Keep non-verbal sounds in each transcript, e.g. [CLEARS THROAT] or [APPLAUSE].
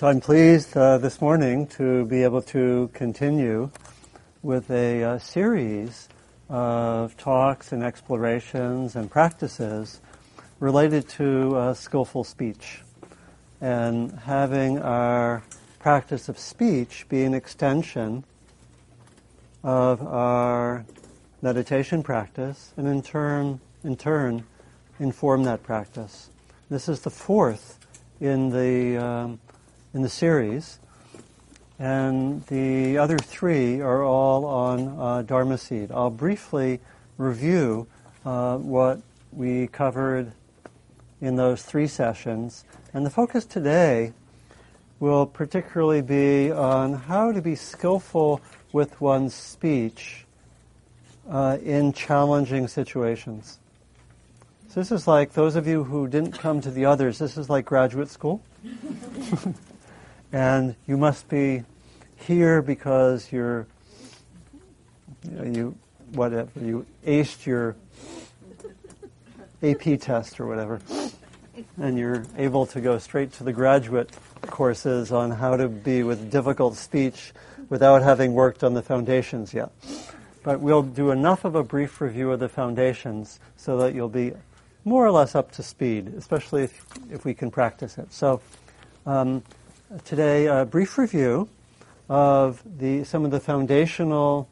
So I'm pleased uh, this morning to be able to continue with a uh, series of talks and explorations and practices related to uh, skillful speech and having our practice of speech be an extension of our meditation practice and in turn, in turn inform that practice. This is the fourth in the, um, in the series. And the other three are all on uh, Dharma Seed. I'll briefly review uh, what we covered in those three sessions. And the focus today will particularly be on how to be skillful with one's speech uh, in challenging situations. So this is like those of you who didn't come to the others. This is like graduate school, [LAUGHS] and you must be here because you're you, know, you whatever you aced your AP test or whatever, and you're able to go straight to the graduate courses on how to be with difficult speech without having worked on the foundations yet. But we'll do enough of a brief review of the foundations so that you'll be more or less up to speed, especially if, if we can practice it. So um, today, a brief review of the, some of the foundational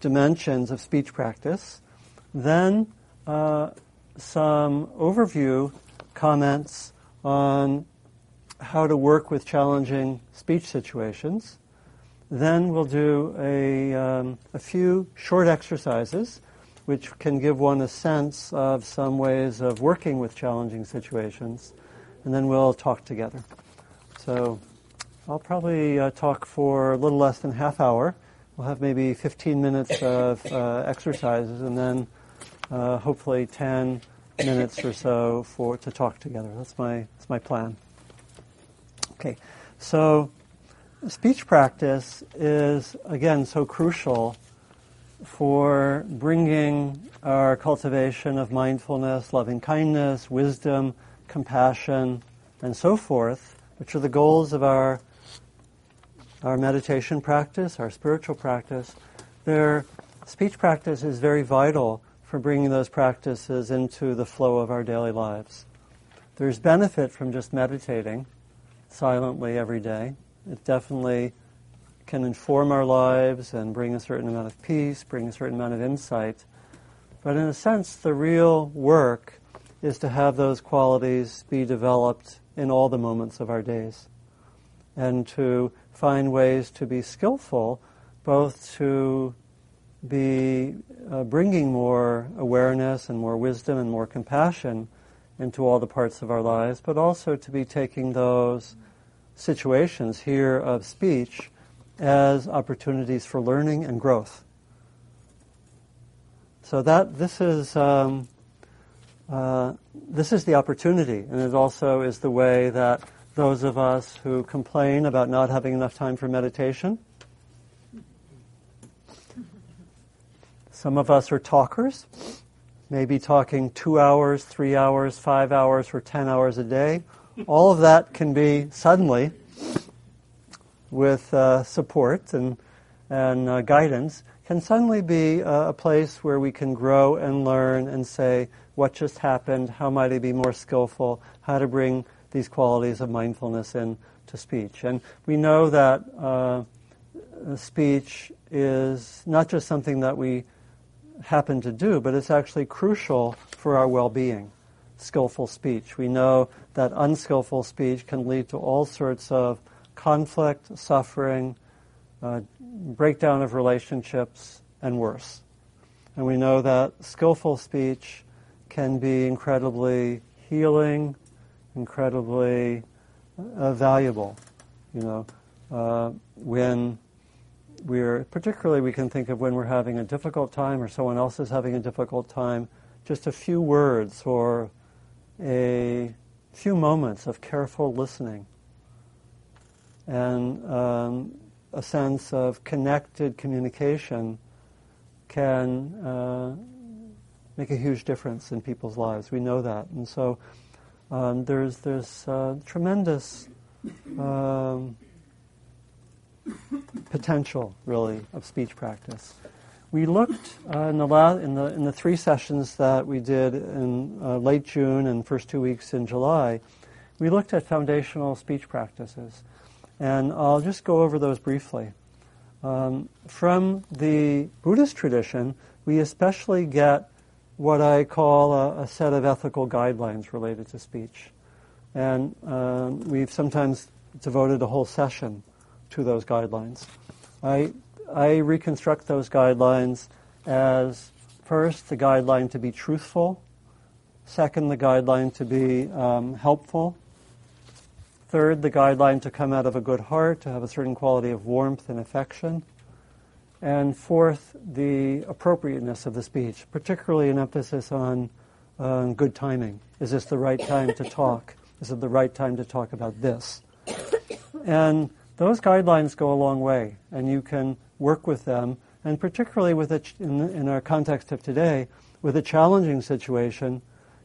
dimensions of speech practice, then uh, some overview comments on how to work with challenging speech situations. Then we'll do a, um, a few short exercises which can give one a sense of some ways of working with challenging situations. And then we'll talk together. So I'll probably uh, talk for a little less than half hour. We'll have maybe 15 minutes of uh, exercises and then uh, hopefully 10 minutes or so for to talk together. That's my, that's my plan. Okay, so speech practice is, again, so crucial for bringing our cultivation of mindfulness, loving kindness, wisdom, compassion, and so forth, which are the goals of our, our meditation practice, our spiritual practice. Their speech practice is very vital for bringing those practices into the flow of our daily lives. There's benefit from just meditating silently every day. It definitely can inform our lives and bring a certain amount of peace, bring a certain amount of insight. But in a sense, the real work is to have those qualities be developed in all the moments of our days and to find ways to be skillful, both to be uh, bringing more awareness and more wisdom and more compassion into all the parts of our lives, but also to be taking those situations here of speech as opportunities for learning and growth. So that this is um, uh, this is the opportunity, and it also is the way that those of us who complain about not having enough time for meditation. Some of us are talkers, maybe talking two hours, three hours, five hours, or ten hours a day. All of that can be suddenly with uh, support and, and uh, guidance can suddenly be a, a place where we can grow and learn and say, what just happened? How might I be more skillful? How to bring these qualities of mindfulness into speech. And we know that uh, speech is not just something that we happen to do, but it's actually crucial for our well-being. Skillful speech. We know that unskillful speech can lead to all sorts of conflict, suffering, uh, breakdown of relationships, and worse. And we know that skillful speech can be incredibly healing, incredibly uh, valuable. You know, uh, when we're, particularly we can think of when we're having a difficult time or someone else is having a difficult time, just a few words or a few moments of careful listening and um, a sense of connected communication can uh, make a huge difference in people's lives. We know that, and so um, there's there's uh, tremendous um, potential, really, of speech practice. We looked uh, in, the la- in, the, in the three sessions that we did in uh, late June and first two weeks in July, we looked at foundational speech practices. And I'll just go over those briefly. Um, from the Buddhist tradition, we especially get what I call a, a set of ethical guidelines related to speech. And um, we've sometimes devoted a whole session to those guidelines. I, I reconstruct those guidelines as first, the guideline to be truthful, second, the guideline to be um, helpful, third, the guideline to come out of a good heart, to have a certain quality of warmth and affection, and fourth, the appropriateness of the speech, particularly an emphasis on good timing. Is this the right time to talk? Is it the right time to talk about this? And those guidelines go a long way, and you can work with them, and particularly with a, in, in our context of today, with a challenging situation,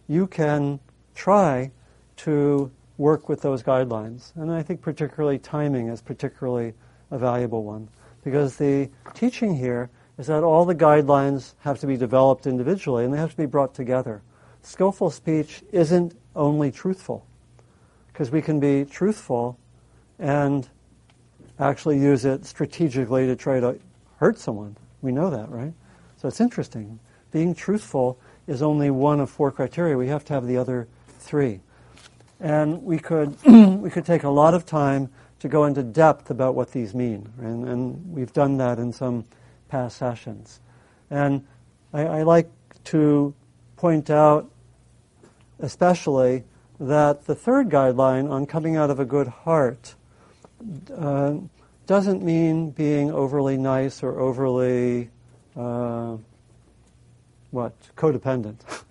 you can try to work with those guidelines. And I think particularly timing is particularly a valuable one, because the teaching here is that all the guidelines have to be developed individually and they have to be brought together. Skillful speech isn't only truthful, because we can be truthful and actually use it strategically to try to hurt someone. We know that, right? So it's interesting. Being truthful is only one of four criteria. We have to have the other three. And we could, [CLEARS THROAT] we could take a lot of time to go into depth about what these mean. And, and we've done that in some past sessions. And I, I like to point out, especially, that the third guideline on coming out of a good heart uh, doesn't mean being overly nice or overly uh, what codependent. [LAUGHS]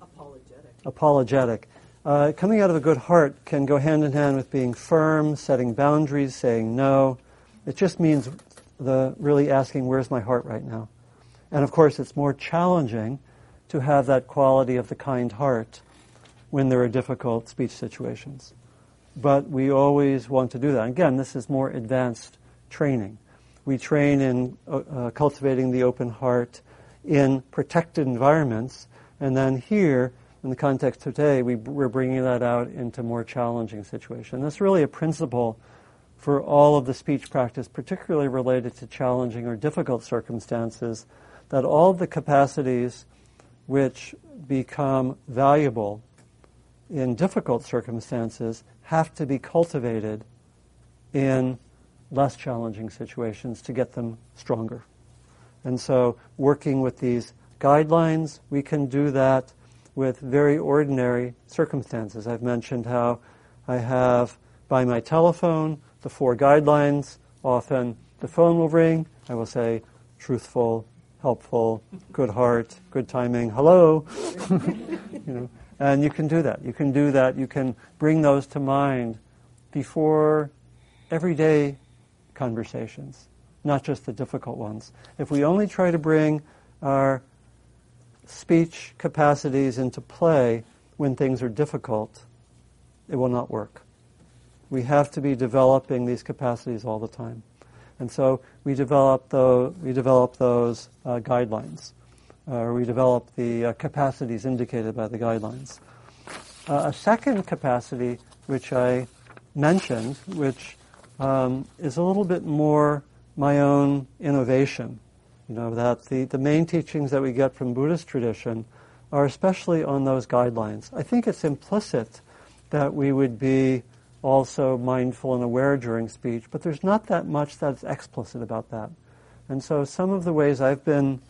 Apologetic. Apologetic. Uh, coming out of a good heart can go hand in hand with being firm, setting boundaries, saying no. It just means the really asking, "Where's my heart right now?" And of course, it's more challenging to have that quality of the kind heart when there are difficult speech situations but we always want to do that. Again, this is more advanced training. We train in uh, uh, cultivating the open heart in protected environments, and then here, in the context today, we, we're bringing that out into more challenging situations. That's really a principle for all of the speech practice, particularly related to challenging or difficult circumstances, that all of the capacities which become valuable in difficult circumstances have to be cultivated in less challenging situations to get them stronger. And so, working with these guidelines, we can do that with very ordinary circumstances. I've mentioned how I have by my telephone the four guidelines. Often the phone will ring. I will say, truthful, helpful, good heart, good timing, hello. [LAUGHS] you know, and you can do that. You can do that. You can bring those to mind before everyday conversations, not just the difficult ones. If we only try to bring our speech capacities into play when things are difficult, it will not work. We have to be developing these capacities all the time. And so we develop, the, we develop those uh, guidelines uh, we develop the uh, capacities indicated by the guidelines. Uh, a second capacity, which I mentioned, which um, is a little bit more my own innovation, you know, that the, the main teachings that we get from Buddhist tradition are especially on those guidelines. I think it's implicit that we would be also mindful and aware during speech, but there's not that much that's explicit about that. And so some of the ways I've been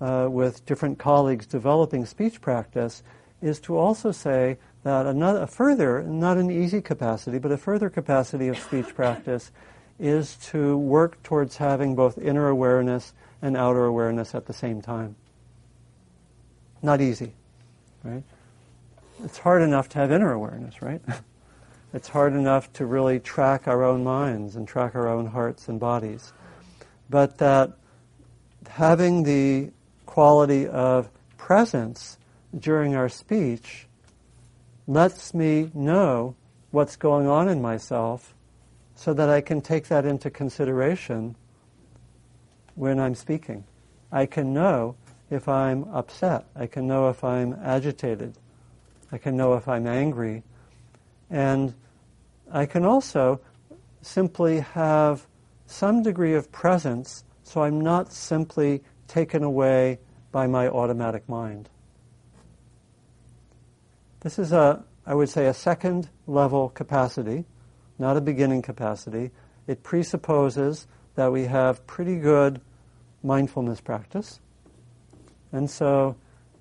uh, with different colleagues developing speech practice is to also say that another, a further, not an easy capacity, but a further capacity of speech practice is to work towards having both inner awareness and outer awareness at the same time. Not easy, right? It's hard enough to have inner awareness, right? [LAUGHS] it's hard enough to really track our own minds and track our own hearts and bodies. But that having the quality of presence during our speech lets me know what's going on in myself so that I can take that into consideration when I'm speaking. I can know if I'm upset. I can know if I'm agitated. I can know if I'm angry. And I can also simply have some degree of presence so I'm not simply taken away by my automatic mind. This is a, I would say, a second level capacity, not a beginning capacity. It presupposes that we have pretty good mindfulness practice. And so,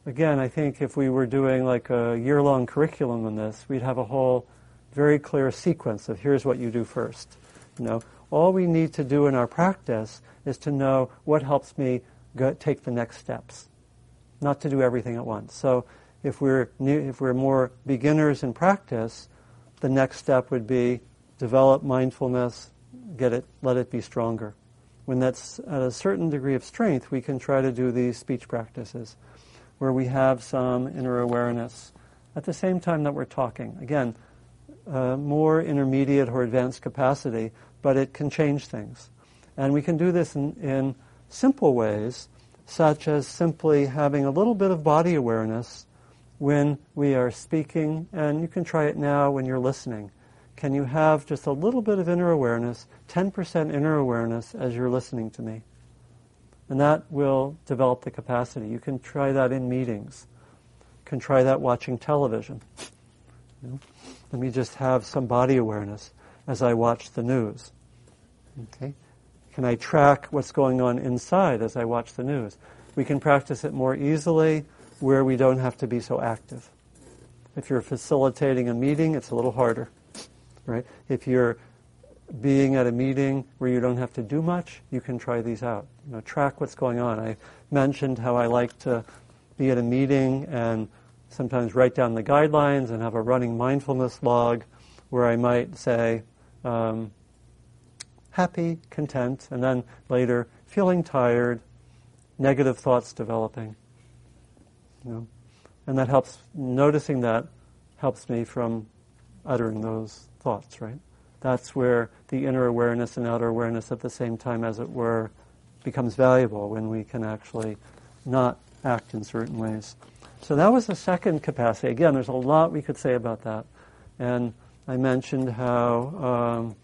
again, I think if we were doing like a year long curriculum on this, we'd have a whole very clear sequence of here's what you do first. You know, all we need to do in our practice is to know what helps me go, take the next steps, not to do everything at once. So if we're new, if we're more beginners in practice, the next step would be develop mindfulness, get it, let it be stronger. When that's at a certain degree of strength, we can try to do these speech practices where we have some inner awareness at the same time that we're talking. Again, uh, more intermediate or advanced capacity, but it can change things. And we can do this in, in simple ways, such as simply having a little bit of body awareness when we are speaking, and you can try it now when you're listening. Can you have just a little bit of inner awareness, 10% inner awareness as you're listening to me? And that will develop the capacity. You can try that in meetings. You can try that watching television. You know? Let me just have some body awareness as I watch the news. Okay? Can I track what's going on inside as I watch the news? We can practice it more easily where we don't have to be so active. If you're facilitating a meeting, it's a little harder, right? If you're being at a meeting where you don't have to do much, you can try these out. You know, track what's going on. I mentioned how I like to be at a meeting and sometimes write down the guidelines and have a running mindfulness log where I might say, um, happy, content, and then later feeling tired, negative thoughts developing. You know? And that helps, noticing that helps me from uttering those thoughts, right? That's where the inner awareness and outer awareness at the same time, as it were, becomes valuable when we can actually not act in certain ways. So that was the second capacity. Again, there's a lot we could say about that. And I mentioned how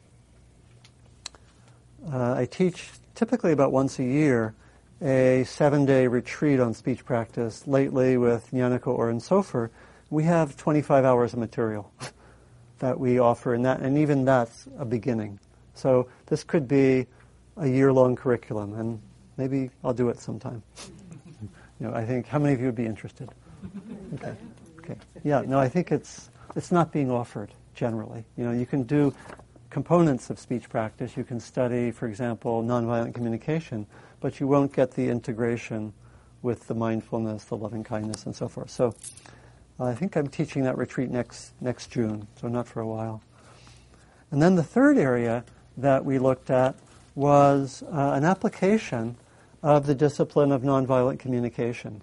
um, uh, I teach typically about once a year a seven-day retreat on speech practice. Lately, with Nyaniko Oren Sofer, we have 25 hours of material [LAUGHS] that we offer, and that, and even that's a beginning. So this could be a year-long curriculum, and maybe I'll do it sometime. [LAUGHS] you know, I think how many of you would be interested? [LAUGHS] Okay, okay, yeah. No, I think it's it's not being offered generally. You know, you can do components of speech practice. You can study, for example, nonviolent communication, but you won't get the integration with the mindfulness, the loving kindness, and so forth. So I think I'm teaching that retreat next, next June, so not for a while. And then the third area that we looked at was uh, an application of the discipline of nonviolent communication,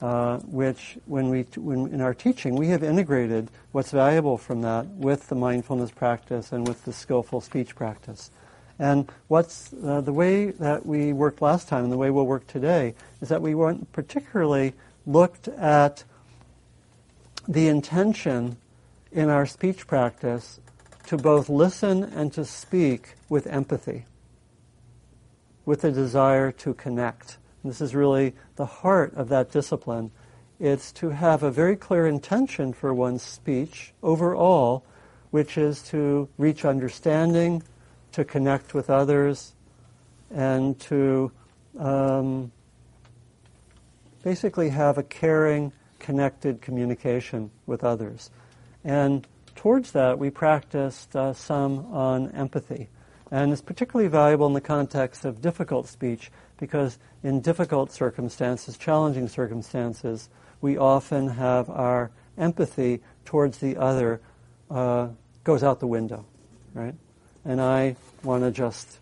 uh, which, when we, when, in our teaching, we have integrated what's valuable from that with the mindfulness practice and with the skillful speech practice. And what's uh, the way that we worked last time and the way we'll work today is that we weren't particularly looked at the intention in our speech practice to both listen and to speak with empathy, with a desire to connect. And this is really the heart of that discipline. It's to have a very clear intention for one's speech overall, which is to reach understanding, to connect with others and to um, basically have a caring, connected communication with others. And towards that, we practiced uh, some on empathy. And it's particularly valuable in the context of difficult speech because in difficult circumstances, challenging circumstances, we often have our empathy towards the other uh, goes out the window, right? and I want to just,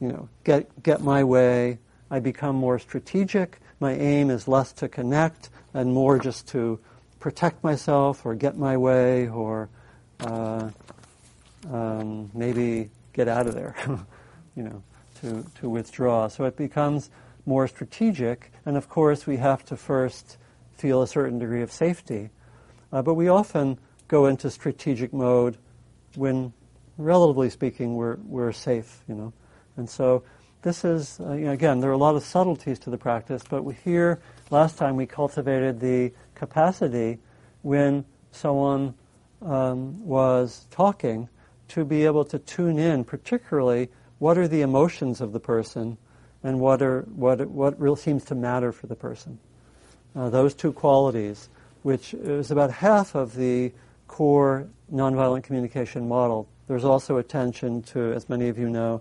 you know, get, get my way. I become more strategic. My aim is less to connect and more just to protect myself or get my way or uh, um, maybe get out of there, [LAUGHS] you know, to, to withdraw. So it becomes more strategic, and of course we have to first feel a certain degree of safety. Uh, but we often go into strategic mode when, relatively speaking, we're, we're safe, you know. And so this is, uh, again, there are a lot of subtleties to the practice, but here, last time we cultivated the capacity when someone um, was talking to be able to tune in, particularly what are the emotions of the person and what, are, what, what really seems to matter for the person. Uh, those two qualities, which is about half of the core nonviolent communication model. There's also attention to, as many of you know,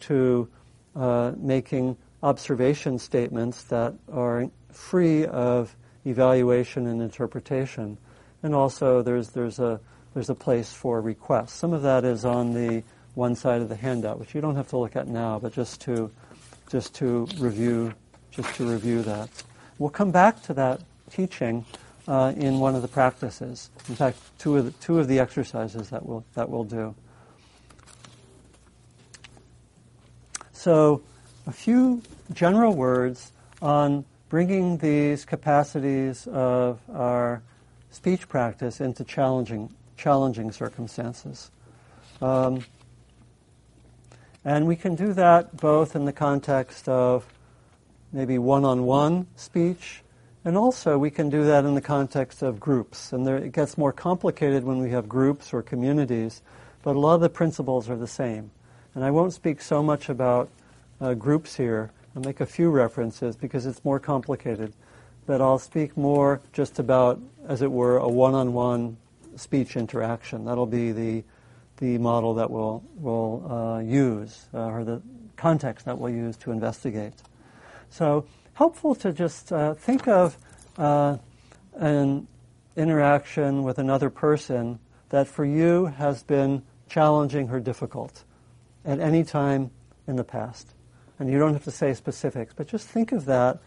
to uh, making observation statements that are free of evaluation and interpretation. And also there's, there's, a, there's a place for requests. Some of that is on the one side of the handout, which you don't have to look at now, but just to, just to review, just to review that. We'll come back to that teaching uh, in one of the practices. In fact, two of the, two of the exercises that we'll, that we'll do. So, a few general words on bringing these capacities of our speech practice into challenging, challenging circumstances. Um, and we can do that both in the context of maybe one on one speech, and also we can do that in the context of groups. And there, it gets more complicated when we have groups or communities, but a lot of the principles are the same. And I won't speak so much about uh, groups here I'll make a few references because it's more complicated, but I'll speak more just about, as it were, a one-on-one speech interaction. That'll be the the model that we'll we'll uh, use uh, or the context that we'll use to investigate. So helpful to just uh, think of uh, an interaction with another person that for you has been challenging or difficult at any time in the past and you don't have to say specifics, but just think of that.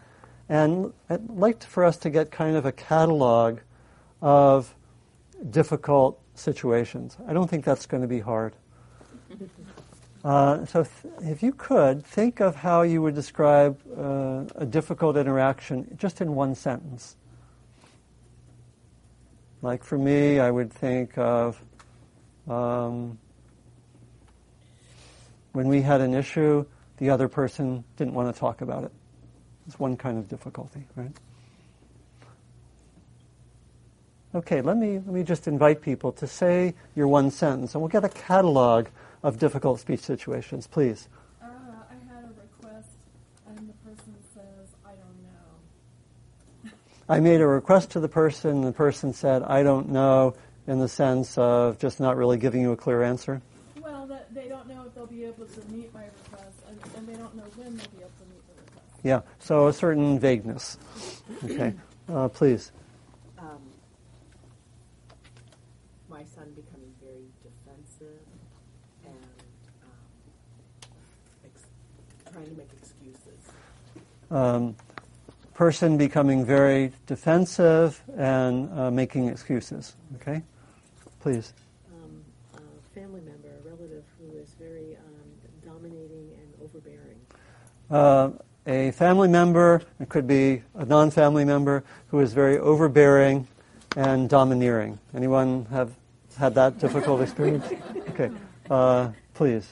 And I'd like for us to get kind of a catalog of difficult situations. I don't think that's going to be hard. [LAUGHS] Uh, so, th- if you could, think of how you would describe uh, a difficult interaction just in one sentence. Like for me, I would think of um, when we had an issue the other person didn't want to talk about it. It's one kind of difficulty, right? Okay, let me, let me just invite people to say your one sentence, and we'll get a catalog of difficult speech situations, please. Uh, I had a request, and the person says, I don't know. [LAUGHS] I made a request to the person, and the person said, I don't know, in the sense of just not really giving you a clear answer. Well, they don't know if they'll be able to meet my request, and, and they don't know when they'll be able to meet the request. Yeah, so a certain vagueness. Okay, uh, please. Um, my son becoming very defensive and um, ex- trying to make excuses. Um, person becoming very defensive and uh, making excuses. Okay, please. um, a family member, a relative who is very um, dominating and overbearing. Uh, a family member, it could be a non-family member, who is very overbearing and domineering. Anyone have had that difficult experience? Okay, uh, please.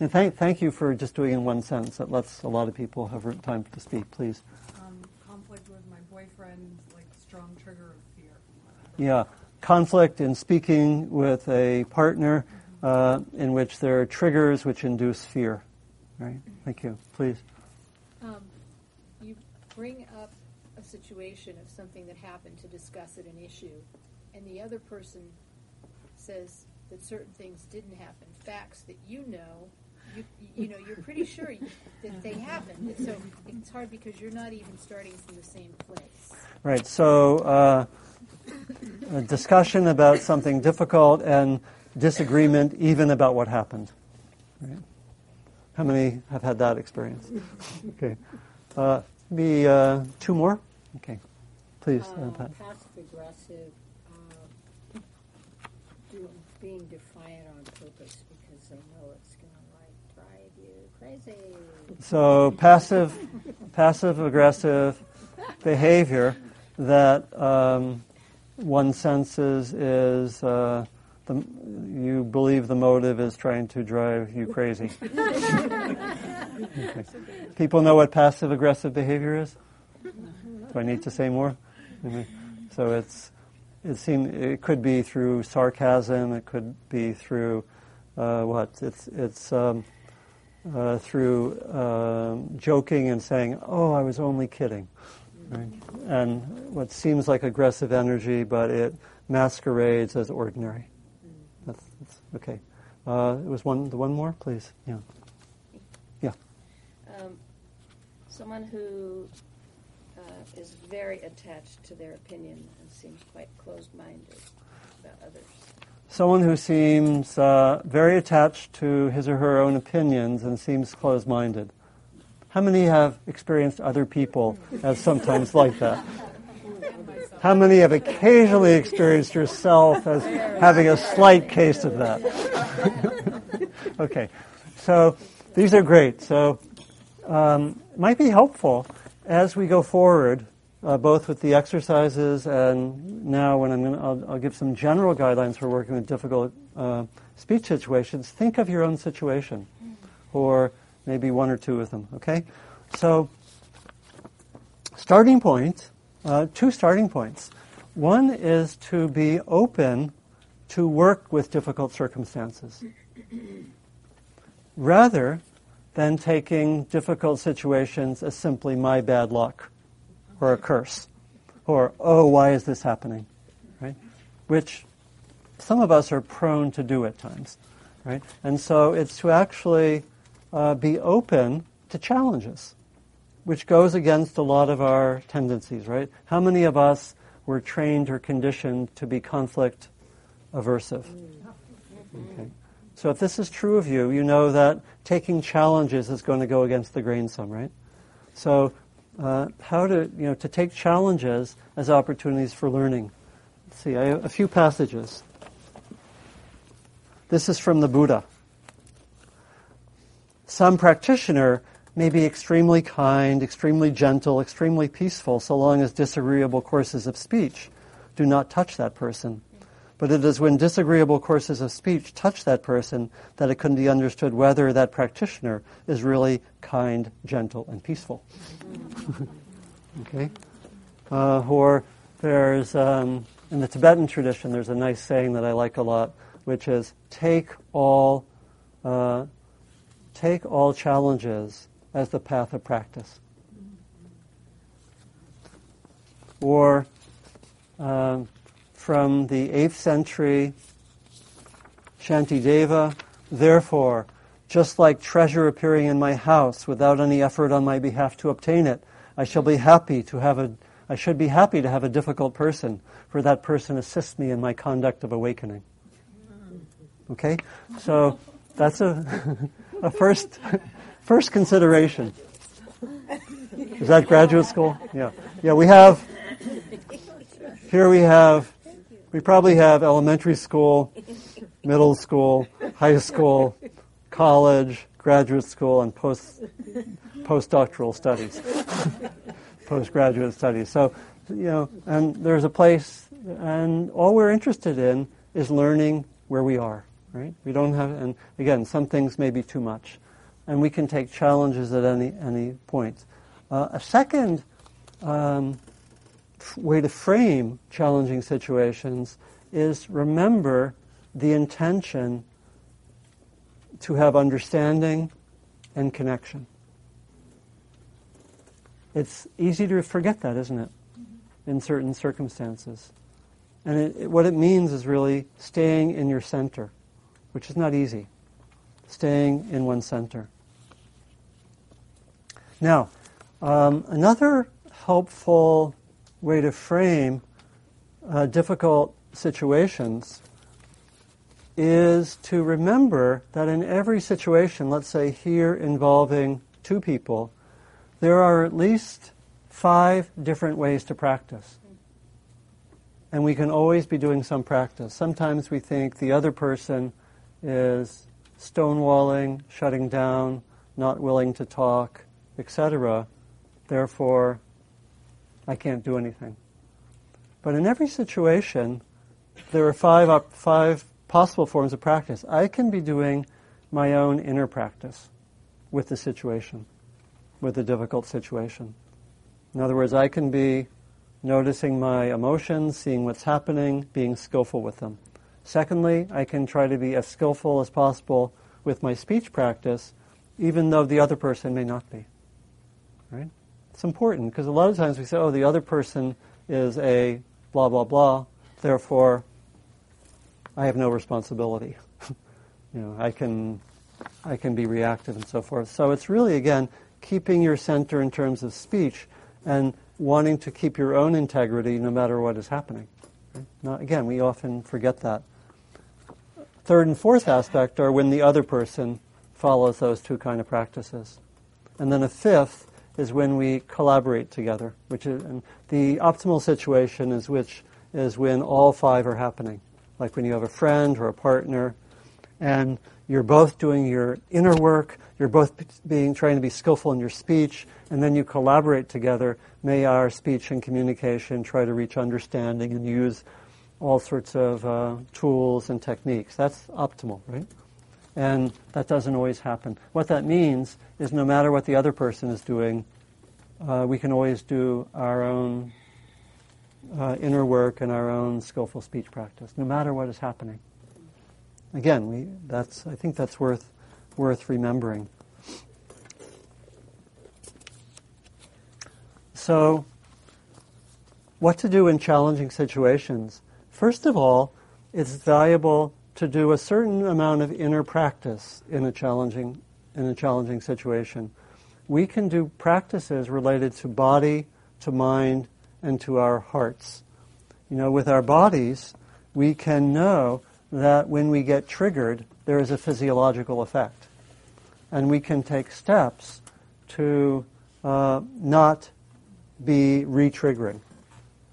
And thank, thank you for just doing in one sentence. That lets a lot of people have time to speak. Please. um, conflict with my boyfriend, like strong trigger of fear. Yeah, conflict in speaking with a partner uh, in which there are triggers which induce fear. Right? Thank you. Please. Um, you bring up a situation of something that happened to discuss it, an issue, and the other person says that certain things didn't happen, facts that you know, you, you know, you're pretty sure you, that they happened. So it's hard because you're not even starting from the same place. Right. So, uh, a discussion about something difficult and disagreement even about what happened. Right? How many have had that experience? [LAUGHS] Okay. Uh, maybe uh, two more. Okay. Please, uh, Uh, Pat. passive aggressive, uh, being defiant on purpose because they know it's going to like drive you crazy. So passive, passive aggressive behavior that um, one senses is uh, the, you believe the motive is trying to drive you crazy. Okay. [LAUGHS] People know what passive aggressive behavior is. Do I need to say more? So it's it seem it could be through sarcasm. It could be through uh, what? It's it's. Um, uh, through um joking and saying, "Oh, I was only kidding," right? and what seems like aggressive energy, but it masquerades as ordinary. That's, that's okay. Uh, it was one. The one more, please. Yeah. Um, someone who uh, is very attached to their opinion and seems quite closed-minded about others. Someone who seems uh, very attached to his or her own opinions and seems closed-minded. How many have experienced other people as sometimes like that? [LAUGHS] How many have occasionally experienced yourself as having a slight case of that? [LAUGHS] okay, so these are great. So um, might be helpful as we go forward, uh, both with the exercises and now when I'm going I'll, I'll give some general guidelines for working with difficult uh, speech situations. Think of your own situation, or maybe one or two of them. Okay, so starting point, uh, two starting points. One is to be open to work with difficult circumstances, rather than taking difficult situations as simply my bad luck or a curse or, oh, why is this happening? Right? Which some of us are prone to do at times. Right? And so it's to actually uh, be open to challenges, which goes against a lot of our tendencies, right? How many of us were trained or conditioned to be conflict aversive? Okay. So if this is true of you, you know that taking challenges is going to go against the grain some, right? So uh, how to, you know, to take challenges as opportunities for learning. Let's see, I have a few passages. This is from the Buddha. Some practitioner may be extremely kind, extremely gentle, extremely peaceful, so long as disagreeable courses of speech do not touch that person. But it is when disagreeable courses of speech touch that person that it can be understood whether that practitioner is really kind, gentle, and peaceful. [LAUGHS] okay? Uh, or there's, um, in the Tibetan tradition, there's a nice saying that I like a lot, which is take all, uh, take all challenges as the path of practice. Or, um, from the 8th century Shantideva. Therefore, just like treasure appearing in my house without any effort on my behalf to obtain it, I shall be happy to have a I should be happy to have a difficult person, for that person assists me in my conduct of awakening. Okay? So that's a, [LAUGHS] a first first consideration. Is that graduate school? Yeah. Yeah, we have here we have we probably have elementary school, middle school, high school, college, graduate school, and post postdoctoral studies, postgraduate studies. So, you know, and there's a place, and all we're interested in is learning where we are. Right? We don't have, and again, some things may be too much, and we can take challenges at any any point. Uh, a second um, way to frame challenging situations is remember the intention to have understanding and connection. It's easy to forget that, isn't it, in certain circumstances. And it, it, what it means is really staying in your center, which is not easy. Staying in one center. Now, um, another helpful way to frame uh, difficult situations is to remember that in every situation, let's say here involving two people, there are at least five different ways to practice. and we can always be doing some practice. Sometimes we think the other person is stonewalling, shutting down, not willing to talk, etc. Therefore, I can't do anything. But in every situation, there are five, five possible forms of practice. I can be doing my own inner practice with the situation, with the difficult situation. In other words, I can be noticing my emotions, seeing what's happening, being skillful with them. Secondly, I can try to be as skillful as possible with my speech practice, even though the other person may not be. Right? It's important because a lot of times we say, oh, the other person is a blah, blah, blah, therefore I have no responsibility. [LAUGHS] you know, I can, I can be reactive and so forth. So it's really, again, keeping your center in terms of speech and wanting to keep your own integrity no matter what is happening. Now, again, we often forget that. Third and fourth aspect are when the other person follows those two kind of practices. And then a fifth is when we collaborate together, which is the optimal situation is which is when all five are happening. Like when you have a friend or a partner and you're both doing your inner work, you're both being trying to be skillful in your speech, and then you collaborate together. May our speech and communication try to reach understanding and use all sorts of uh, tools and techniques. That's optimal, right? And that doesn't always happen. What that means is no matter what the other person is doing, uh, we can always do our own uh, inner work and our own skillful speech practice, no matter what is happening. Again, we, that's, I think that's worth, worth remembering. So, what to do in challenging situations? First of all, it's valuable to do a certain amount of inner practice in a challenging, in a challenging situation. We can do practices related to body, to mind, and to our hearts. You know, with our bodies, we can know that when we get triggered, there is a physiological effect. And we can take steps to uh, not be re triggering.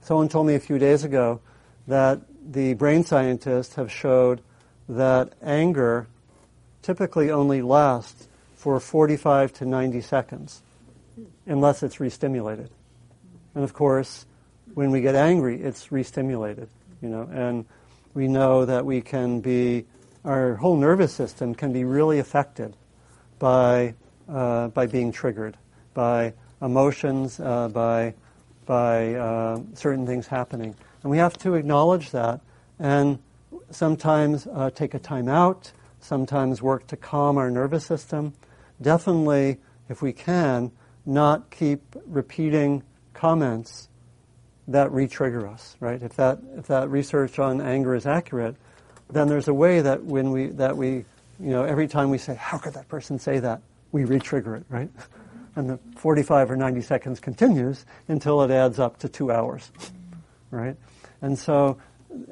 Someone told me a few days ago that the brain scientists have showed that anger typically only lasts for 45 to 90 seconds unless it's restimulated. And of course, when we get angry, it's restimulated, you know, and we know that we can be, our whole nervous system can be really affected by, uh, by being triggered, by emotions, uh, by, by uh, certain things happening. And we have to acknowledge that and sometimes uh, take a time out, sometimes work to calm our nervous system. Definitely, if we can, not keep repeating comments that re-trigger us, right? If that, if that research on anger is accurate, then there's a way that when we, that we, you know, every time we say, how could that person say that? We re-trigger it, right? [LAUGHS] And the 45 or 90 seconds continues until it adds up to two hours, [LAUGHS] right? And so,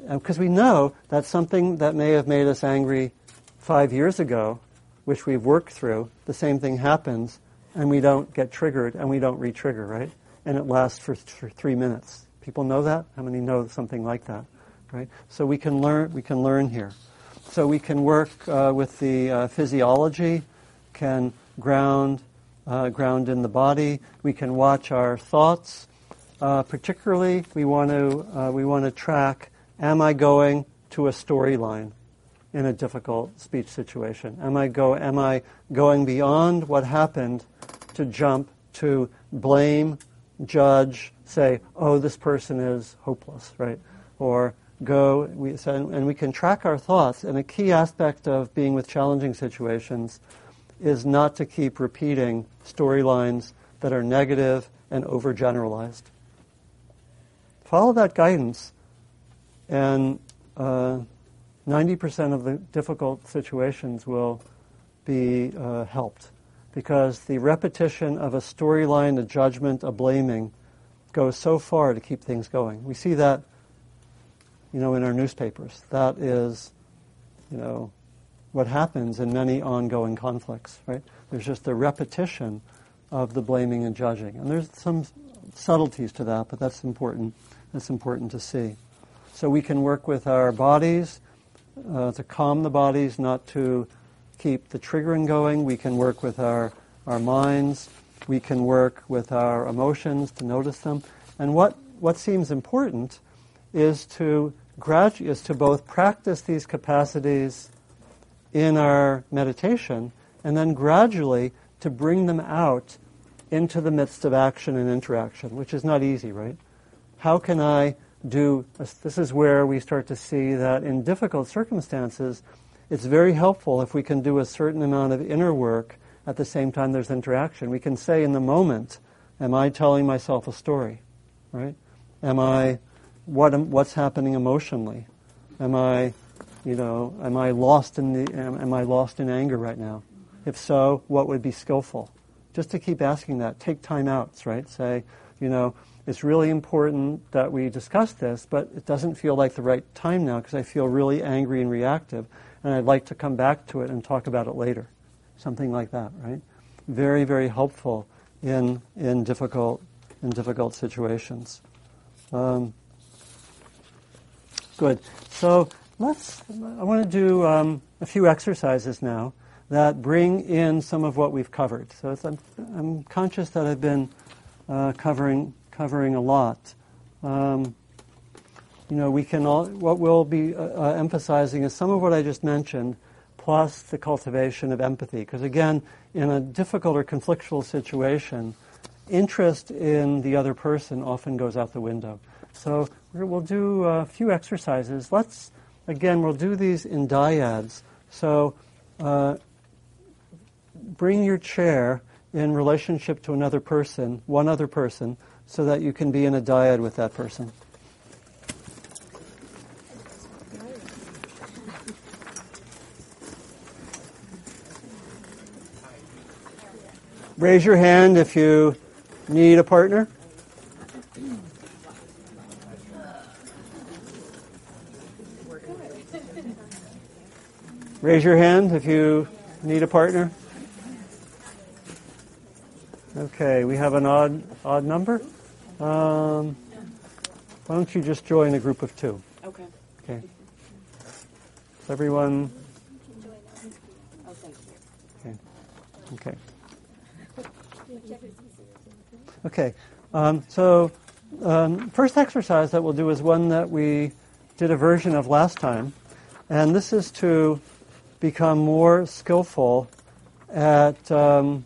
because we know that something that may have made us angry five years ago, which we've worked through, the same thing happens, and we don't get triggered and we don't re-trigger, right? And it lasts for, th- three minutes. People know that? How many know something like that, right? So we can learn, we can learn here. So we can work uh, with the uh, physiology, can ground, uh, ground in the body. We can watch our thoughts, uh, particularly, we want to uh, we want to track: Am I going to a storyline in a difficult speech situation? Am I go Am I going beyond what happened to jump to blame, judge, say, "Oh, this person is hopeless," right? Or go we, and we can track our thoughts. And a key aspect of being with challenging situations is not to keep repeating storylines that are negative and overgeneralized follow that guidance, and uh, 90% of the difficult situations will be uh, helped because the repetition of a storyline, a judgment, a blaming goes so far to keep things going. We see that, you know, in our newspapers. That is, you know, what happens in many ongoing conflicts, right? There's just a repetition of the blaming and judging. And there's some subtleties to that, but that's important. That's important to see. So we can work with our bodies uh, to calm the bodies, not to keep the triggering going. We can work with our, our minds. We can work with our emotions to notice them. And what, what seems important is to gradu- is to both practice these capacities in our meditation and then gradually to bring them out into the midst of action and interaction, which is not easy, right? How can I do this is where we start to see that in difficult circumstances it's very helpful if we can do a certain amount of inner work at the same time there's interaction. We can say in the moment, am I telling myself a story? Right? Am I what what's happening emotionally? Am I you know, am I lost in the am, am I lost in anger right now? If so, what would be skillful? Just to keep asking that. Take time outs, right? Say, you know, it's really important that we discuss this, but it doesn't feel like the right time now because I feel really angry and reactive, and I'd like to come back to it and talk about it later. Something like that, right? Very, very helpful in, in, difficult, in difficult situations. Um, good. So let's, I want to do um, a few exercises now that bring in some of what we've covered. So I'm, I'm conscious that I've been uh, covering covering a lot. Um, you know, we can all, what we'll be uh, uh, emphasizing is some of what I just mentioned, plus the cultivation of empathy. Because again, in a difficult or conflictual situation, interest in the other person often goes out the window. So we'll do a few exercises. Let's, again, we'll do these in dyads. So uh, bring your chair in relationship to another person, one other person, so that you can be in a dyad with that person. Raise your hand if you need a partner. Raise your hand if you need a partner. Okay, we have an odd odd number. Um, why don't you just join a group of two? Okay. Okay. Everyone. Okay. Okay. Okay. Um, so, um, first exercise that we'll do is one that we did a version of last time, and this is to become more skillful at um,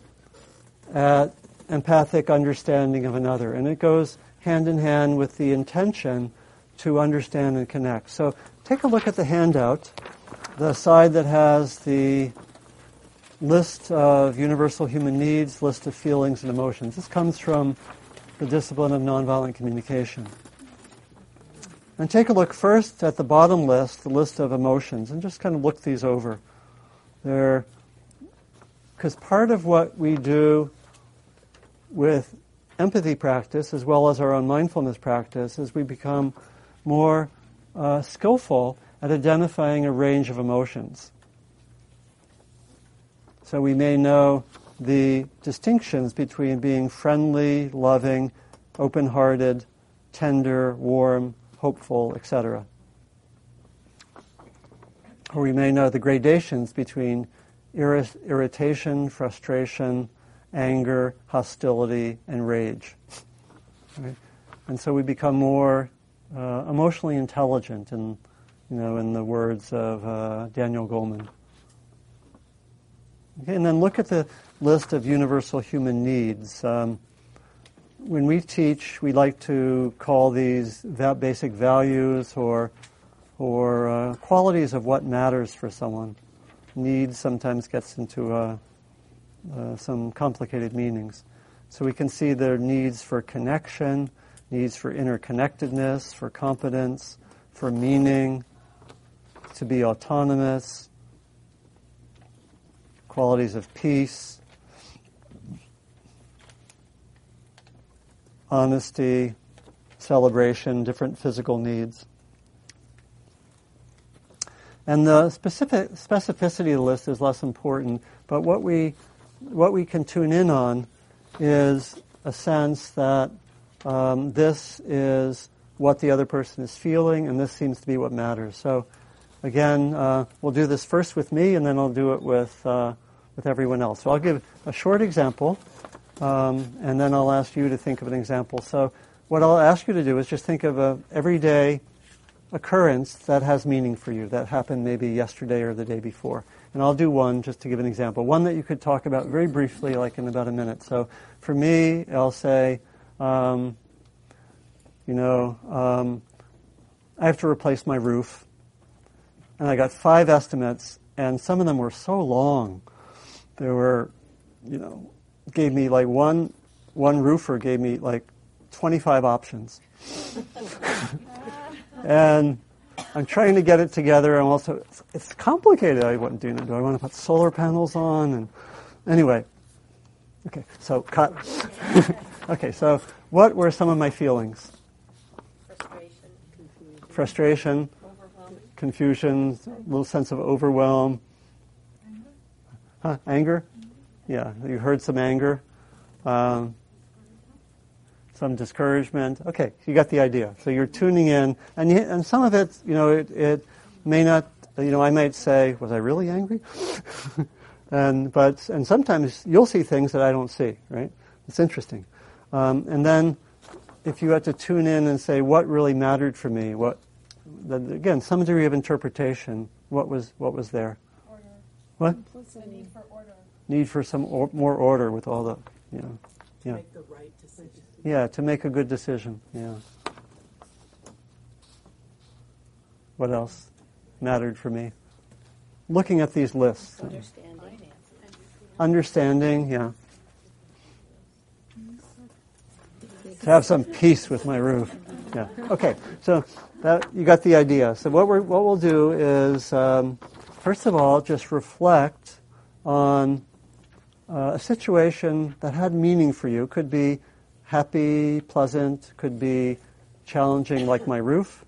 at empathic understanding of another. And it goes hand in hand with the intention to understand and connect. So take a look at the handout, the side that has the list of universal human needs, list of feelings and emotions. This comes from the discipline of nonviolent communication. And take a look first at the bottom list, the list of emotions, and just kind of look these over. There, because part of what we do with empathy practice as well as our own mindfulness practice as we become more uh, skillful at identifying a range of emotions. So we may know the distinctions between being friendly, loving, open hearted, tender, warm, hopeful, etc. Or we may know the gradations between irritation, frustration, anger, hostility, and rage. Right? And so we become more uh, emotionally intelligent, in, you know, in the words of uh, Daniel Goleman. Okay, and then look at the list of universal human needs. Um, when we teach, we like to call these basic values or or uh, qualities of what matters for someone. Needs sometimes gets into a uh, some complicated meanings. So we can see their needs for connection, needs for interconnectedness, for competence, for meaning, to be autonomous, qualities of peace, honesty, celebration, different physical needs. And the specific specificity of the list is less important, but what we what we can tune in on is a sense that um, this is what the other person is feeling, and this seems to be what matters. So, again, uh, we'll do this first with me, and then I'll do it with uh, with everyone else. So I'll give a short example, um, and then I'll ask you to think of an example. So, what I'll ask you to do is just think of a everyday occurrence that has meaning for you that happened maybe yesterday or the day before. And I'll do one just to give an example. One that you could talk about very briefly, like in about a minute. So for me, I'll say, um, you know, um, I have to replace my roof. And I got five estimates, and some of them were so long. There were, you know, gave me like one, one roofer gave me like 25 options. [LAUGHS] and I'm trying to get it together. I'm also, it's, it's complicated. I want do, do I want to put solar panels on? And anyway, okay, so cut. [LAUGHS] okay, so what were some of my feelings? Frustration, Frustration, confusion, a little sense of overwhelm. Huh, anger? Yeah, you heard some anger. Um, some discouragement. Okay, you got the idea. So you're tuning in, and you, and some of it, you know, it, it may not. You know, I might say, was I really angry? [LAUGHS] and but and sometimes you'll see things that I don't see. Right? It's interesting. Um, and then if you had to tune in and say what really mattered for me, what then again some degree of interpretation. What was what was there? Order. What The need for order. need for some or, more order with all the you know Yeah. make the right decision. Yeah to make a good decision. Yeah. What else mattered for me? Looking at these lists, Understanding. understanding. Yeah. To have some peace with my roof. Yeah. Okay. So that you got the idea. So what we what we'll do is um, first of all just reflect on uh, a situation that had meaning for you. Could be happy, pleasant. Could be challenging, like my roof.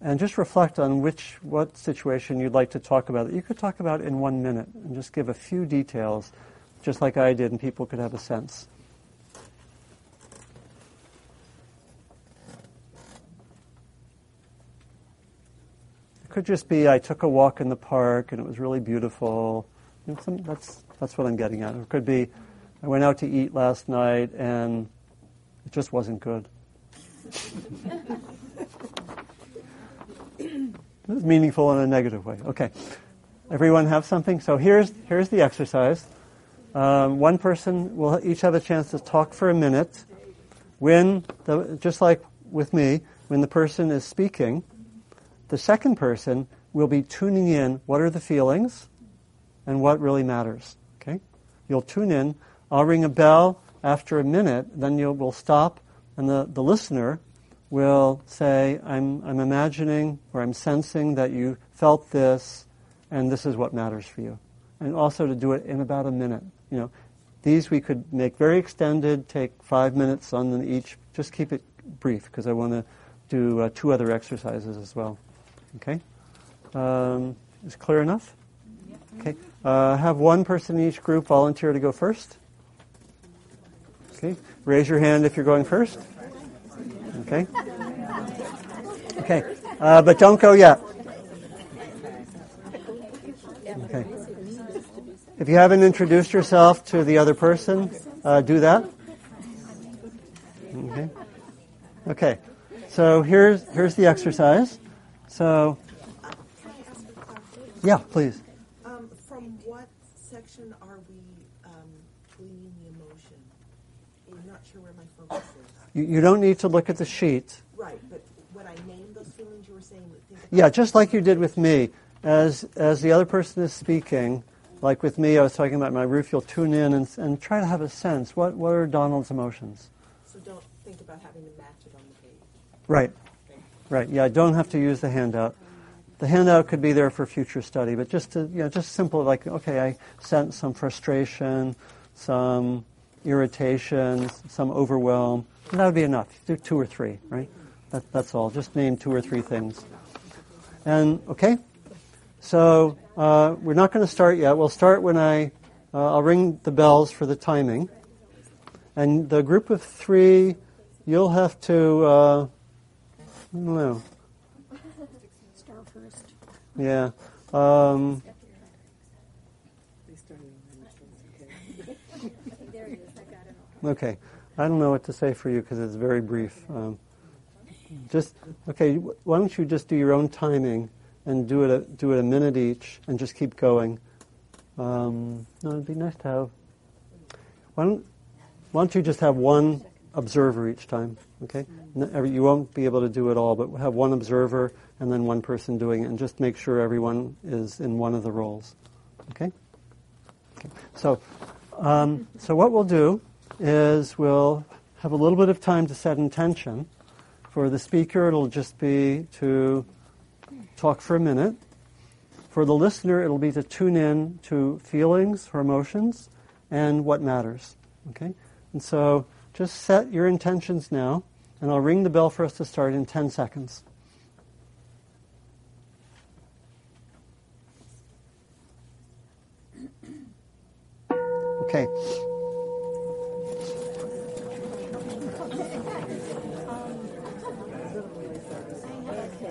And just reflect on which what situation you'd like to talk about. That you could talk about in one minute, and just give a few details, just like I did, and people could have a sense. It could just be I took a walk in the park and it was really beautiful. Some, that's that's what I'm getting at. It could be I went out to eat last night and it just wasn't good. [LAUGHS] It meaningful in a negative way. Okay. Everyone have something? So here's, here's the exercise. Um, one person will each have a chance to talk for a minute. When, the, just like with me, when the person is speaking, the second person will be tuning in what are the feelings and what really matters. You'll tune in. I'll ring a bell after a minute, then you'll will stop, and the, the listener will say, I'm, I'm imagining or I'm sensing that you felt this, and this is what matters for you. And also to do it in about a minute. You know, these we could make very extended, take five minutes on them each. Just keep it brief because I want to do uh, two other exercises as well. Okay? Um, is clear enough? Okay. Uh, have one person in each group volunteer to go first. Okay. Raise your hand if you're going first. Okay. Okay. Uh, but don't go yet. Okay. If you haven't introduced yourself to the other person, uh, do that. Okay. Okay. So here's here's the exercise. So yeah, please. Um, from what section are we um, gleaning the emotion? I'm not sure where my focus is. You, you don't need to look at the sheet. Right, but when I name those feelings, you were saying Yeah, just like you did with me. As as the other person is speaking, like with me, I was talking about my roof. You'll tune in and, and try to have a sense. What what are Donald's emotions? So don't think about having to match it on the page. Right, right. Yeah, I don't have to use the handout. The handout could be there for future study, but just to you know, just simple like okay, I sense some frustration, some irritation, some overwhelm. That would be enough. Do two or three, right? That, that's all. Just name two or three things. And okay, so uh, we're not going to start yet. We'll start when I uh, I'll ring the bells for the timing, And the group of three, you'll have to, uh, I don't know. Star first. Yeah. Um, They started on the next one, okay. There it is, I got it. Okay. I don't know what to say for you because it's very brief. Um, just okay. Why don't you just do your own timing and do it a, do it a minute each and just keep going. Um, no, it'd be nice to have. Why don't Why don't you just have one observer each time? Okay. You won't be able to do it all, but have one observer and then one person doing it, and just make sure everyone is in one of the roles. Okay. Okay. So, um, so what we'll do is we'll have a little bit of time to set intention. For the speaker, it'll just be to talk for a minute. For the listener, it'll be to tune in to feelings or emotions and what matters. Okay? And so just set your intentions now, and I'll ring the bell for us to start in 10 seconds. Okay.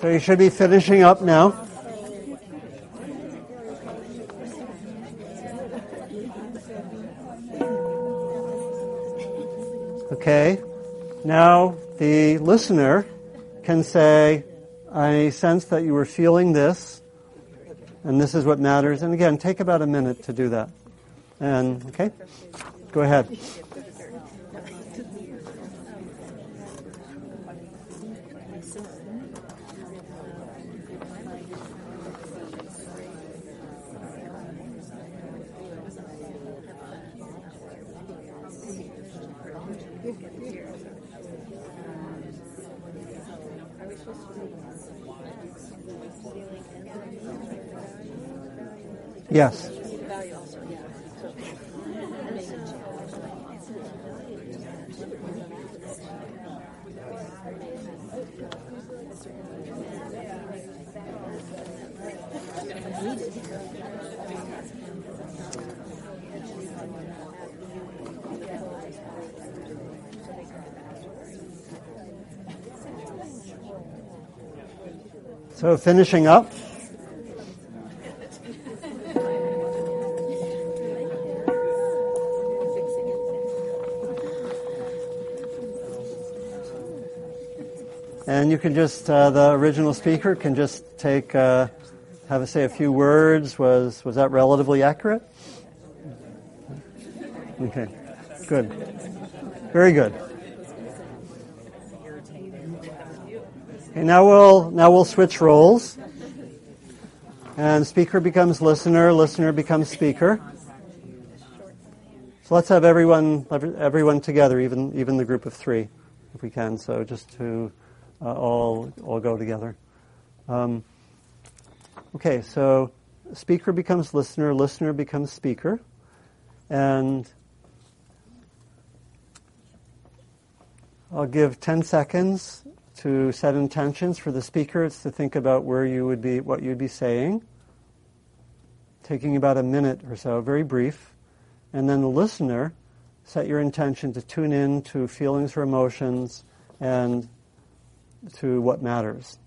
So you should be finishing up now. Okay. Now the listener can say, I sense that you were feeling this, and this is what matters. And again, take about a minute to do that. And, okay? Go ahead. Yes. So finishing up. And you can just, uh, the original speaker can just take, uh, have a say a few words. Was, was that relatively accurate? Okay, good. Very good. Okay, now we'll, now we'll switch roles. And speaker becomes listener, listener becomes speaker. So let's have everyone, everyone together, even, even the group of three, if we can. So just to uh, all, all go together. Um, okay, so speaker becomes listener, listener becomes speaker. And I'll give 10 seconds to set intentions for the speaker. It's to think about where you would be, what you'd be saying, taking about a minute or so, very brief. And then the listener, set your intention to tune in to feelings or emotions and to what matters,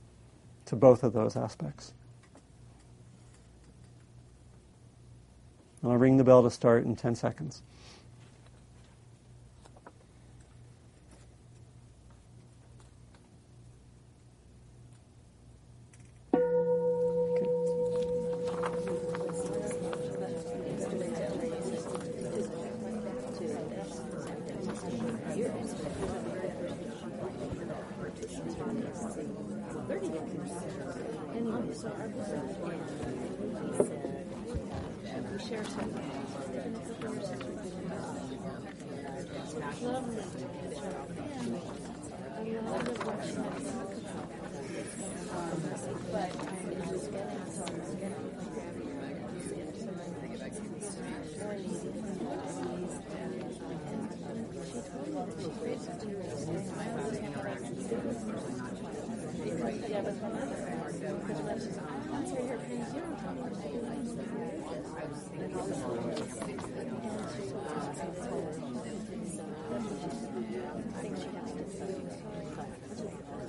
to both of those aspects. And I'll ring the bell to start in 10 seconds.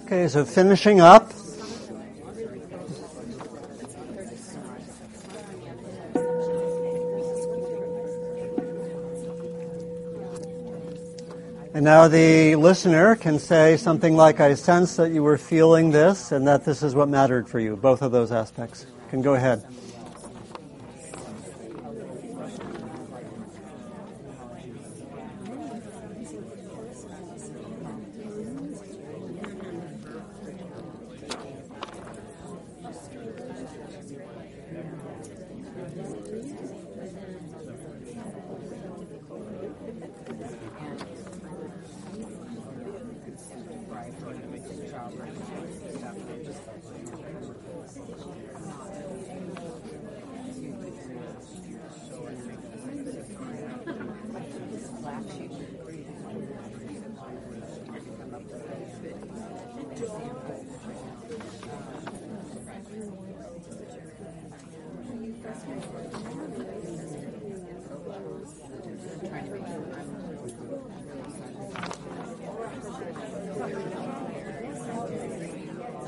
Okay, so finishing up. And now the listener can say something like, I sense that you were feeling this and that this is what mattered for you. Both of those aspects. Can go ahead.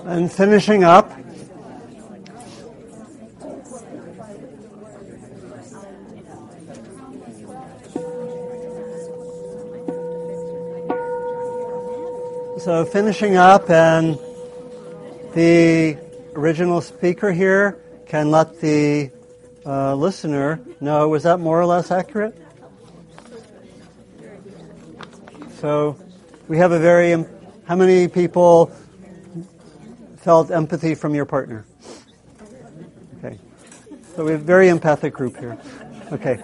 And finishing up. So finishing up, and the original speaker here can let the uh, listener know. Was that more or less accurate? So we have a very. um, How many people felt empathy from your partner? Okay. So we have a very empathic group here. Okay.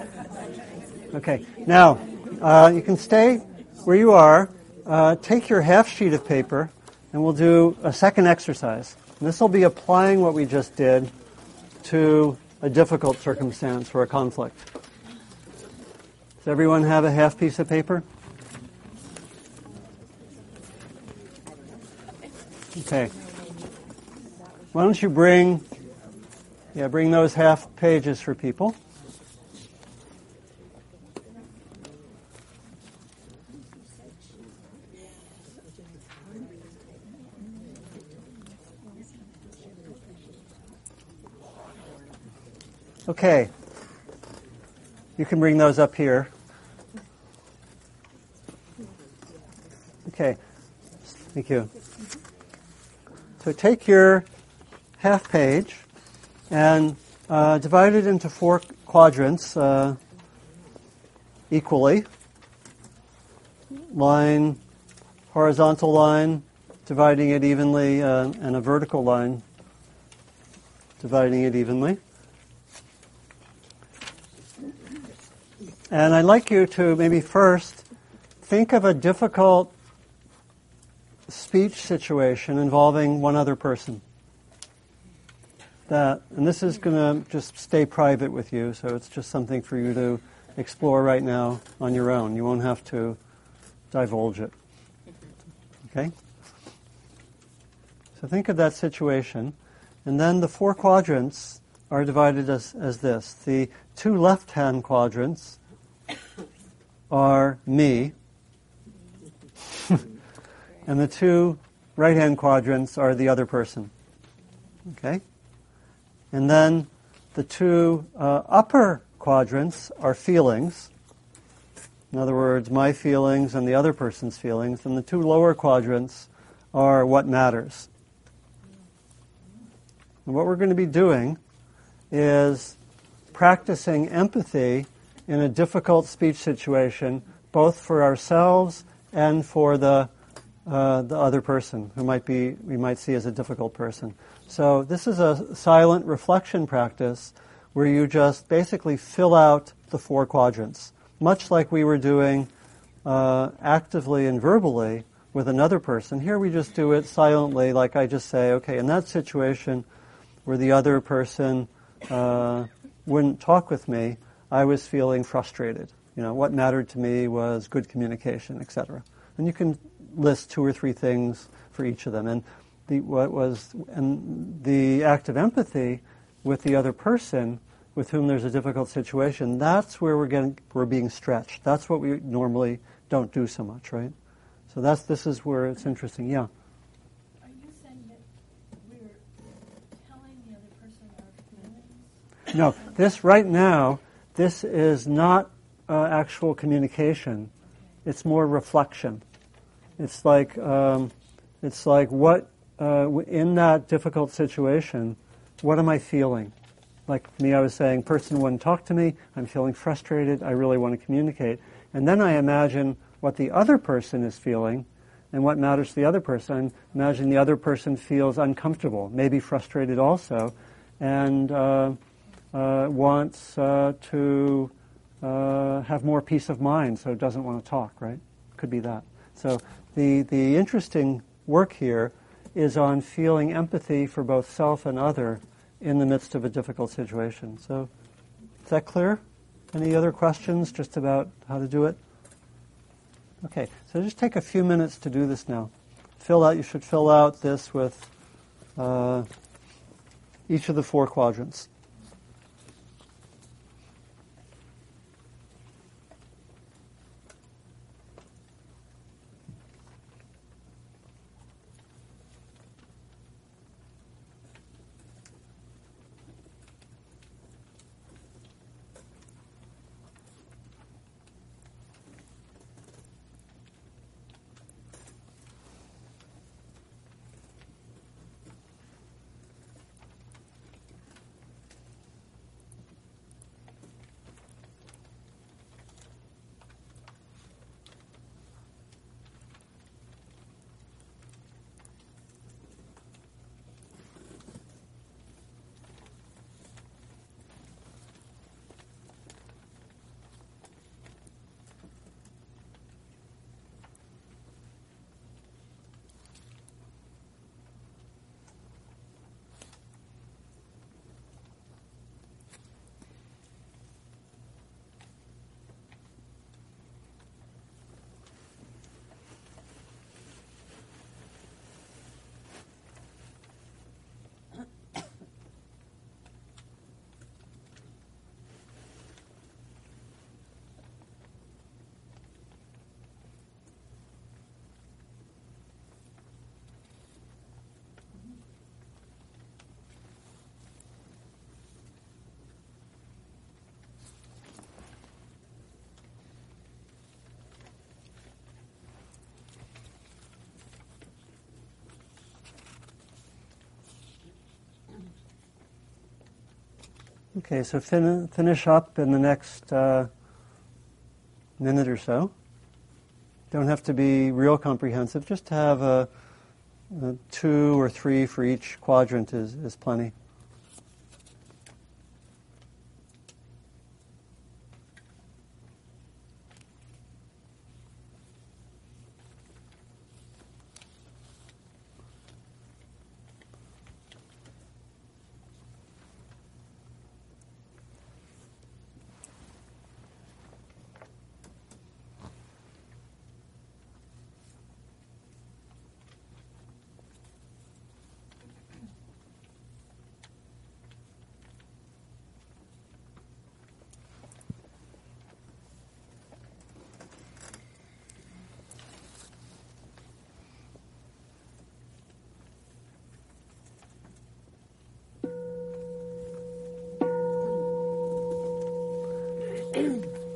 Okay. Now, uh, you can stay where you are. Uh, take your half sheet of paper, and we'll do a second exercise. And this will be applying what we just did to a difficult circumstance or a conflict. Does everyone have a half piece of paper? Okay. Why don't you bring, yeah, bring those half pages for people. Okay. You can bring those up here. Okay. Thank you. So take your half page and uh, divide it into four quadrants uh, equally. Line, horizontal line, dividing it evenly, uh, and a vertical line, dividing it evenly. And I'd like you to maybe first think of a difficult speech situation involving one other person. That, and this is going to just stay private with you, so it's just something for you to explore right now on your own. You won't have to divulge it. Okay? So think of that situation. And then the four quadrants are divided as, as this. The two left hand quadrants are me, [LAUGHS] and the two right hand quadrants are the other person. Okay? And then the two uh, upper quadrants are feelings. In other words, my feelings and the other person's feelings. And the two lower quadrants are what matters. And what we're going to be doing is practicing empathy in a difficult speech situation, both for ourselves and for the uh, the other person who might be we might see as a difficult person. So this is a silent reflection practice where you just basically fill out the four quadrants, much like we were doing uh, actively and verbally with another person. Here we just do it silently, like I just say, okay, in that situation where the other person uh, wouldn't talk with me, I was feeling frustrated. You know, what mattered to me was good communication, etc. And you can list two or three things for each of them. And the, what was and the act of empathy with the other person with whom there's a difficult situation, that's where we're getting we're being stretched. That's what we normally don't do so much, right? So that's this is where it's interesting. Yeah. Are you saying that we're telling the other person our feelings? No, this right now, this is not uh, actual communication. It's more reflection. It's like um, it's like what uh, in that difficult situation, what am I feeling? Like me, I was saying, person wouldn't talk to me. I'm feeling frustrated. I really want to communicate. And then I imagine what the other person is feeling, and what matters to the other person. I imagine the other person feels uncomfortable, maybe frustrated also, and uh, uh, wants uh, to uh, have more peace of mind, so doesn't want to talk. Right? Could be that. So the the interesting work here is on feeling empathy for both self and other in the midst of a difficult situation. So, is that clear? Any other questions just about how to do it? Okay, so just take a few minutes to do this now. Fill out, you should fill out this with uh, each of the four quadrants. Okay, so fin- finish up in the next uh, minute or so. Don't have to be real comprehensive. Just to have a, a two or three for each quadrant is, is plenty.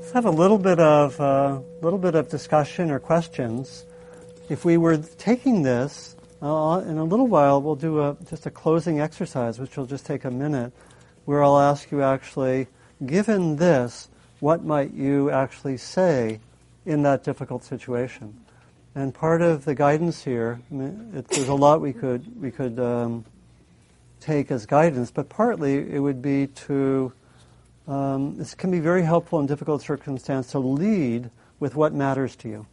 Let's have a little bit of uh, little bit of discussion or questions. If we were taking this uh, in a little while, we'll do a, just a closing exercise, which will just take a minute, where I'll ask you actually, given this, what might you actually say in that difficult situation? And part of the guidance here, I mean, it, there's a lot we could we could um, take as guidance, but partly it would be to um, this can be very helpful in difficult circumstances to lead with what matters to you.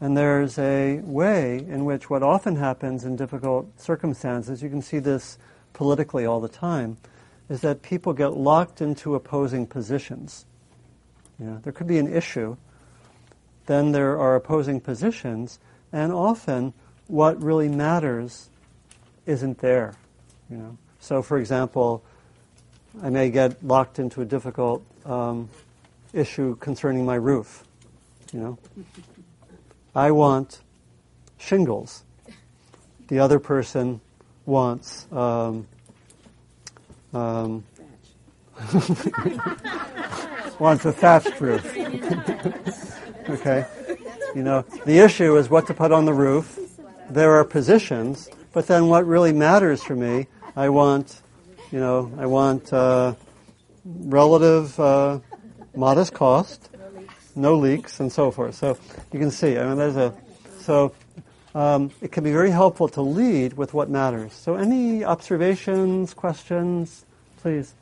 And there's a way in which what often happens in difficult circumstances, you can see this politically all the time, is that people get locked into opposing positions. There could be an issue, then there are opposing positions, and often what really matters isn't there. You know. So, for example, I may get locked into a difficult um, issue concerning my roof. You know, I want shingles. The other person wants um, um, [LAUGHS] wants a thatched roof. [LAUGHS] okay, you know, the issue is what to put on the roof. There are positions, but then what really matters for me, I want, you know, I want uh, relative uh, modest cost, no leaks, and so forth. So you can see, I mean, there's a, so um, it can be very helpful to lead with what matters. So any observations, questions, please?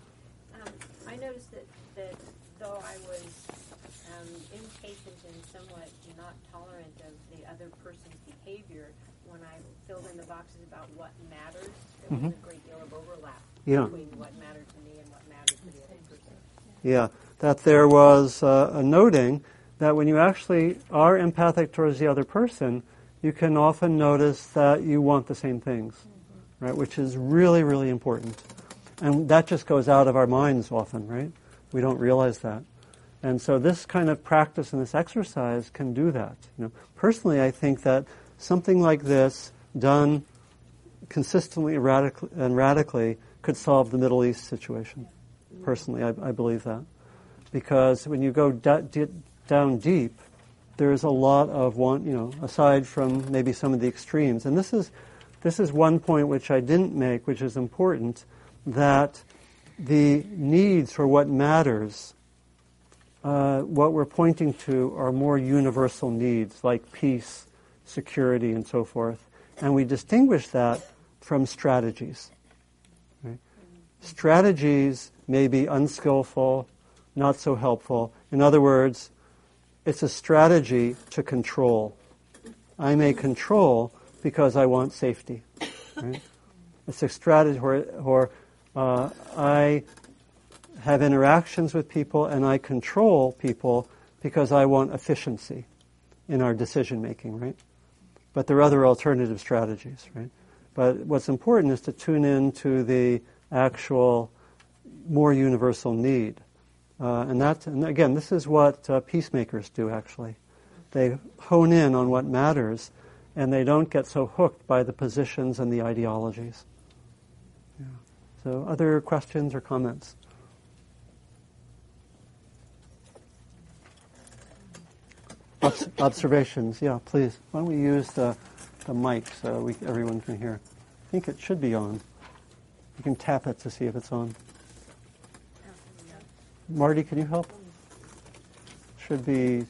Um, I noticed that, that though I was um, impatient and somewhat not tolerant of the other person's behavior, when I filled in the boxes about what matters, there Mhm. a great deal of overlap Yeah. what mattered to me and what mattered to the other person. Yeah, that there was uh, a noting that when you actually are empathic towards the other person, you can often notice that you want the same things, right? Which is really, really important. And that just goes out of our minds often, right? We don't realize that. And so this kind of practice and this exercise can do that. You know, personally, I think that something like this done consistently and radically could solve the Middle East situation. Personally, I, I believe that. Because when you go down deep, there's a lot of one, you know, aside from maybe some of the extremes. And this is, this is one point which I didn't make, which is important, that the needs for what matters, uh, what we're pointing to are more universal needs like peace, security, and so forth. And we distinguish that from strategies. Strategies may be unskillful, not so helpful. In other words, it's a strategy to control. I may control because I want safety. Right? It's a strategy where, where uh, I have interactions with people and I control people because I want efficiency in our decision making, right? But there are other alternative strategies, right? But what's important is to tune in to the actual more universal need. Uh, and that, and again, this is what uh, peacemakers do actually. They hone in on what matters and they don't get so hooked by the positions and the ideologies. Yeah. So, other questions or comments? Obs- observations, yeah, please. Why don't we use the, the mic so we, everyone can hear? I think it should be on. You can tap it to see if it's on. Marty, can you help? Should be.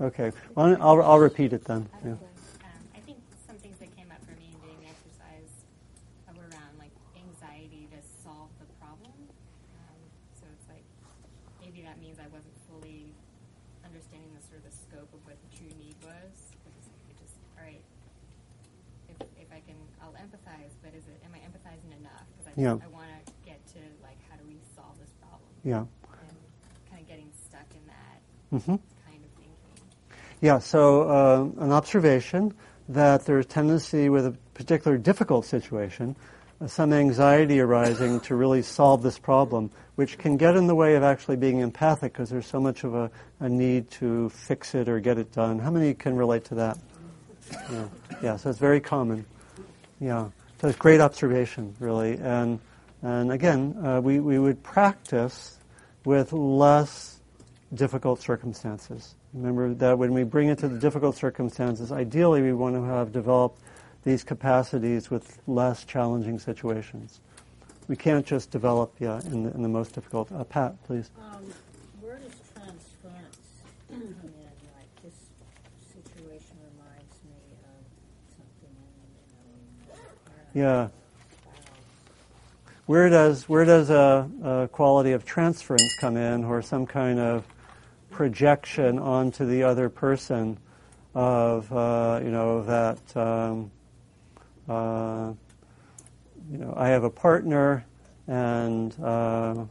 Okay, I'll, I'll repeat it then. Yeah. Um, I think some things that came up for me in doing the exercise were around like anxiety to solve the problem. Um, so it's like maybe that means I wasn't fully understanding the sort of the scope of what the true need was. Because it just all right. If, if I can, I'll empathize, but is it am I empathizing enough? Because I, Yeah. I want to get to like how do we solve this problem? Yeah. And kind of getting stuck in that hmm kind of thinking. Yeah, so uh, an observation that there's tendency with a particular difficult situation, uh, some anxiety arising to really solve this problem, which can get in the way of actually being empathic because there's so much of a, a need to fix it or get it done. How many can relate to that? Yeah, yeah so it's very common. Yeah, so it's great observation, really. And, and again, uh, we, we would practice with less difficult circumstances. Remember that when we bring it to the difficult circumstances, ideally we want to have developed these capacities with less challenging situations. We can't just develop, yeah, in the, in the most difficult. Uh, Pat, please. Um, where does transference [CLEARS THROAT] come in? Like this situation reminds me of something. Yeah. Uh, where does where does a, a quality of transference come in, or some kind of projection onto the other person of uh, you know that um, uh, you know I have a partner and uh,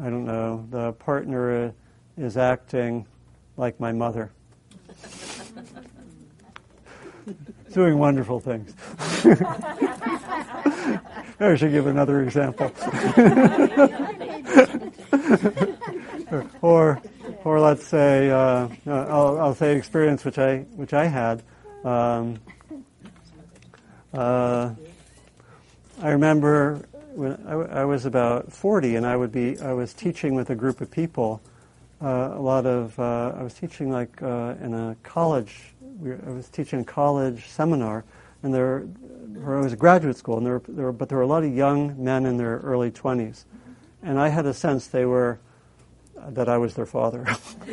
I don't know the partner is acting like my mother, [LAUGHS] doing wonderful things. [LAUGHS] I should give another example. [LAUGHS] or, or let's say, uh, I'll, I'll, say experience which I which I had. Um, uh, I remember when I, I, was about 40, and I would be I was teaching with a group of people. Uh, a lot of uh, I was teaching like uh, in a college. I was teaching a college seminar, and there, or it was a graduate school, and there, there, but there were a lot of young men in their early 20s, and I had a sense they were that I was their father. [LAUGHS]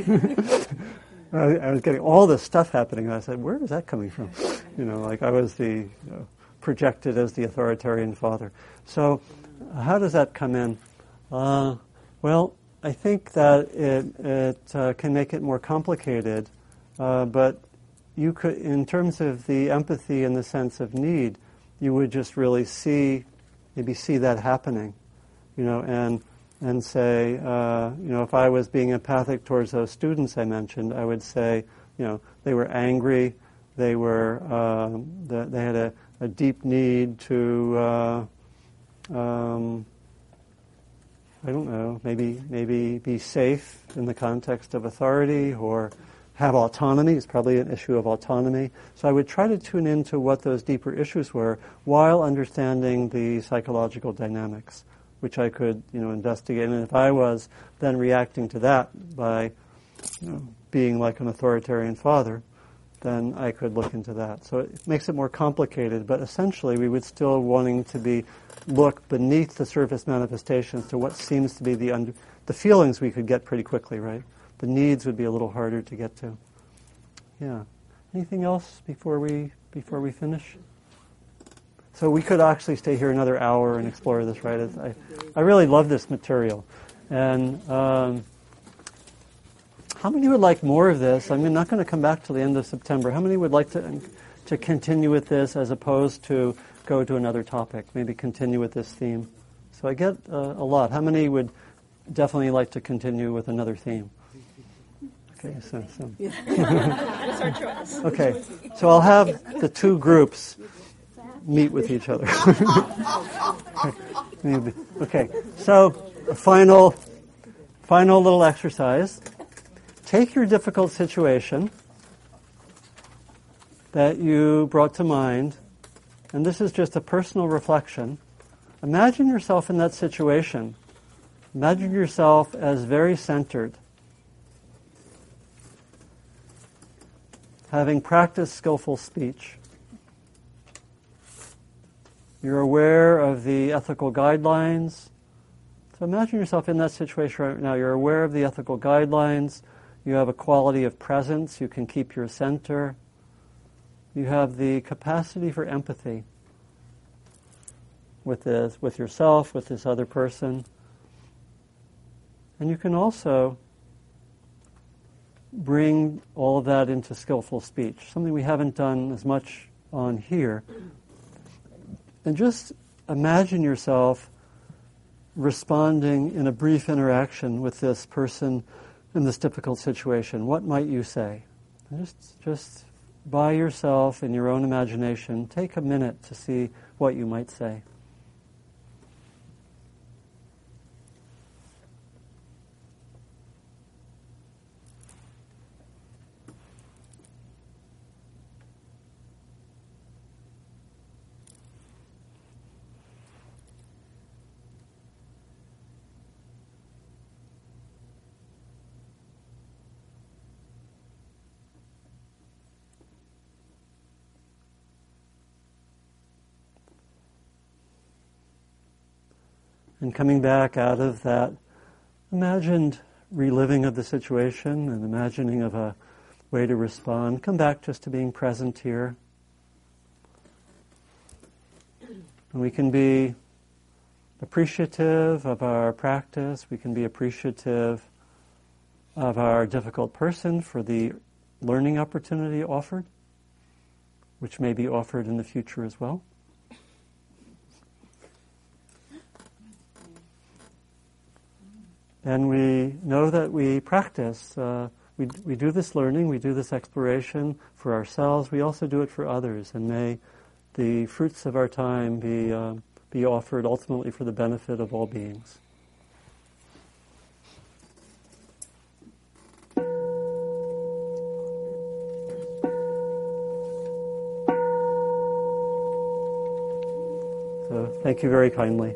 I, I, was getting all this stuff happening, and I said, "Where is that coming from?" You know, like I was the you know, projected as the authoritarian father. So, how does that come in? Uh, well, I think that it, it uh, can make it more complicated, uh, but you could, in terms of the empathy and the sense of need, you would just really see, maybe see that happening, you know, and and say, uh, you know, if I was being empathic towards those students I mentioned, I would say, you know, they were angry, they were, uh, they had a, a, deep need to, uh, um, I don't know, maybe maybe be safe in the context of authority or have autonomy. It's probably an issue of autonomy. So I would try to tune into what those deeper issues were while understanding the psychological dynamics, which I could, you know, investigate. And if I was then reacting to that by you know, being like an authoritarian father, then I could look into that. So it makes it more complicated, but essentially we would still wanting to be look beneath the surface manifestations to what seems to be the under, the feelings we could get pretty quickly, right? the needs would be a little harder to get to. Yeah. Anything else before we before we finish? So we could actually stay here another hour and explore this, right? I, I really love this material. And um, how many would like more of this? I'm not going to come back till the end of September. How many would like to, to continue with this as opposed to go to another topic? Maybe continue with this theme. So I get uh, a lot. How many would definitely like to continue with another theme? Okay, so, so. [LAUGHS] That's our choice. Okay, so I'll have the two groups meet with each other. [LAUGHS] okay, so final, final little exercise. Take your difficult situation that you brought to mind, and this is just a personal reflection. Imagine yourself in that situation. Imagine yourself as very centered having practiced skillful speech, you're aware of the ethical guidelines. So imagine yourself in that situation right now. You're aware of the ethical guidelines. You have a quality of presence. You can keep your center. You have the capacity for empathy with this, with yourself, with this other person. And you can also bring all of that into skillful speech, something we haven't done as much on here. And just imagine yourself responding in a brief interaction with this person in this difficult situation. What might you say? Just, just by yourself in your own imagination, take a minute to see what you might say. And coming back out of that imagined reliving of the situation and imagining of a way to respond, come back just to being present here. And we can be appreciative of our practice, we can be appreciative of our difficult person for the learning opportunity offered, which may be offered in the future as well. And we know that we practice. Uh, we, we do this learning, we do this exploration for ourselves, we also do it for others. And may the fruits of our time be, uh, be offered ultimately for the benefit of all beings. So thank you very kindly.